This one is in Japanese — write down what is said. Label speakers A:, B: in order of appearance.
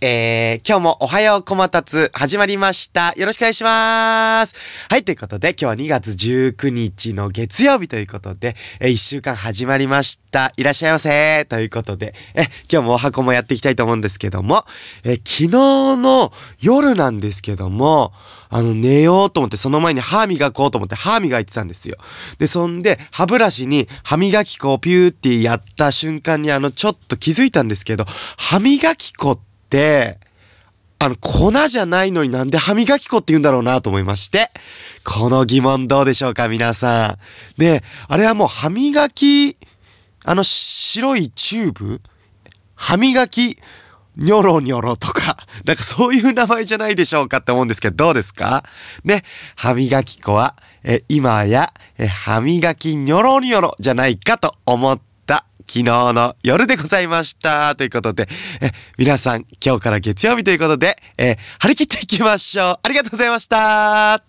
A: えー、今日もおはようこまたつ始まりました。よろしくお願いします。はい、ということで今日は2月19日の月曜日ということで、えー、1週間始まりました。いらっしゃいませということで、え、今日もお箱もやっていきたいと思うんですけども、えー、昨日の夜なんですけども、あの、寝ようと思って、その前に歯磨こうと思って歯磨いてたんですよ。で、そんで、歯ブラシに歯磨き粉をピューってやった瞬間にあの、ちょっと気づいたんですけど、歯磨き粉って、、あの、粉じゃないのになんで歯磨き粉って言うんだろうなと思いまして、この疑問どうでしょうか、皆さん。で、あれはもう歯磨き、あの白いチューブ？歯磨き、ニョロニョロとか、なんかそういう名前じゃないでしょうかって思うんですけど、どうですか？ね、歯磨き粉は、え、今や、え、歯磨きニョロニョロじゃないかと思って昨日の夜でございました。ということで、え、皆さん、今日から月曜日ということで、え、張り切っていきましょう。ありがとうございました。